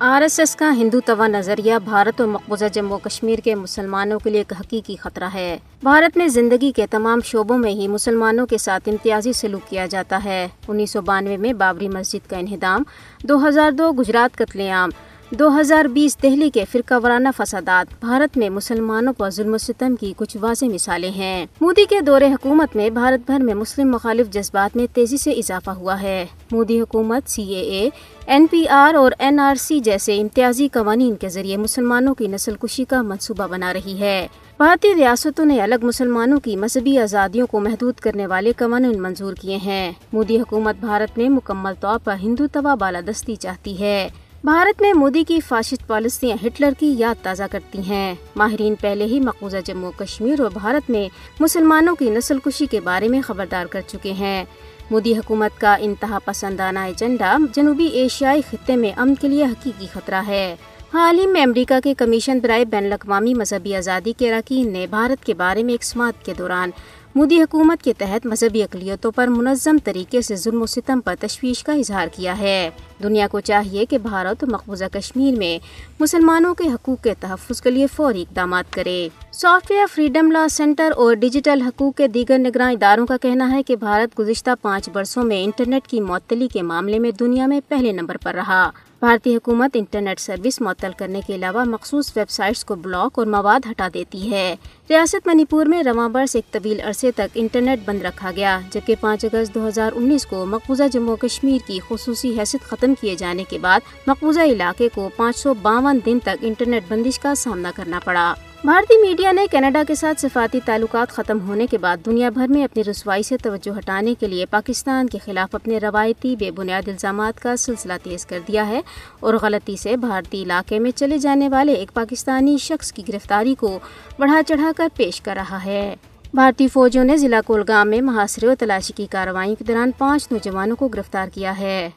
R S S کا ہندو توا نظریہ بھارت اور مقبوضہ جموں کشمیر کے مسلمانوں کے لیے ایک حقیقی خطرہ ہے۔ بھارت میں زندگی کے تمام شعبوں میں ہی مسلمانوں کے ساتھ امتیازی سلوک کیا جاتا ہے۔ انیس سو بانوے میں بابری مسجد کا انہدام، دو ہزار دو گجرات قتل عام دو ہزار بیس دہلی کے فرقہ وارانہ فسادات بھارت میں مسلمانوں پر ظلم و ستم کی کچھ واضح مثالیں ہیں۔ مودی کے دور حکومت میں بھارت بھر میں مسلم مخالف جذبات میں تیزی سے اضافہ ہوا ہے۔ مودی حکومت، C A A, N P R اور این آر سی جیسے امتیازی قوانین کے ذریعے مسلمانوں کی نسل کشی کا منصوبہ بنا رہی ہے۔ بھارتی ریاستوں نے الگ مسلمانوں کی مذہبی آزادیوں کو محدود کرنے والے قوانین منظور کیے ہیں۔ مودی حکومت بھارت میں مکمل طور پر ہندو توا بالادستی چاہتی ہے۔ بھارت میں مودی کی فاشسٹ پالیسیاں ہٹلر کی یاد تازہ کرتی ہیں۔ ماہرین پہلے ہی مقبوضہ جموں کشمیر اور بھارت میں مسلمانوں کی نسل کشی کے بارے میں خبردار کر چکے ہیں۔ مودی حکومت کا انتہا پسندانہ ایجنڈا جنوبی ایشیائی خطے میں امن کے لیے حقیقی خطرہ ہے۔ حال ہی میں امریکہ کے کمیشن برائے بین الاقوامی مذہبی آزادی کے اراکین نے بھارت کے بارے میں ایک سماعت کے دوران مودی حکومت کے تحت مذہبی اقلیتوں پر منظم طریقے سے ظلم و ستم پر تشویش کا اظہار کیا ہے۔ دنیا کو چاہیے کہ بھارت مقبوضہ کشمیر میں مسلمانوں کے حقوق کے تحفظ کے لیے فوری اقدامات کرے۔ Software freedom law centre اور ڈیجیٹل حقوق کے دیگر نگراں اداروں کا کہنا ہے کہ بھارت گزشتہ پانچ برسوں میں انٹرنیٹ کی معطلی کے معاملے میں دنیا میں پہلے نمبر پر رہا۔ بھارتی حکومت انٹرنیٹ سروس معطل کرنے کے علاوہ مخصوص ویب سائٹس کو بلاک اور مواد ہٹا دیتی ہے۔ ریاست منی پور میں رواں برس ایک طویل عرصے تک انٹرنیٹ بند رکھا گیا، جبکہ پانچ اگست دو ہزار انیس کو مقبوضہ جموں کشمیر کی خصوصی حیثیت ختم کیے جانے کے بعد مقبوضہ علاقے کو پانچ سو باون دن تک انٹرنیٹ بندش کا سامنا کرنا پڑا۔ بھارتی میڈیا نے کینیڈا کے ساتھ سفارتی تعلقات ختم ہونے کے بعد دنیا بھر میں اپنی رسوائی سے توجہ ہٹانے کے لیے پاکستان کے خلاف اپنے روایتی بے بنیاد الزامات کا سلسلہ تیز کر دیا ہے اور غلطی سے بھارتی علاقے میں چلے جانے والے ایک پاکستانی شخص کی گرفتاری کو بڑھا چڑھا کر پیش کر رہا ہے۔ بھارتی فوجوں نے ضلع کولگام میں محاصرے اور تلاشی کی کارروائیوں کے دوران پانچ نوجوانوں کو گرفتار کیا ہے۔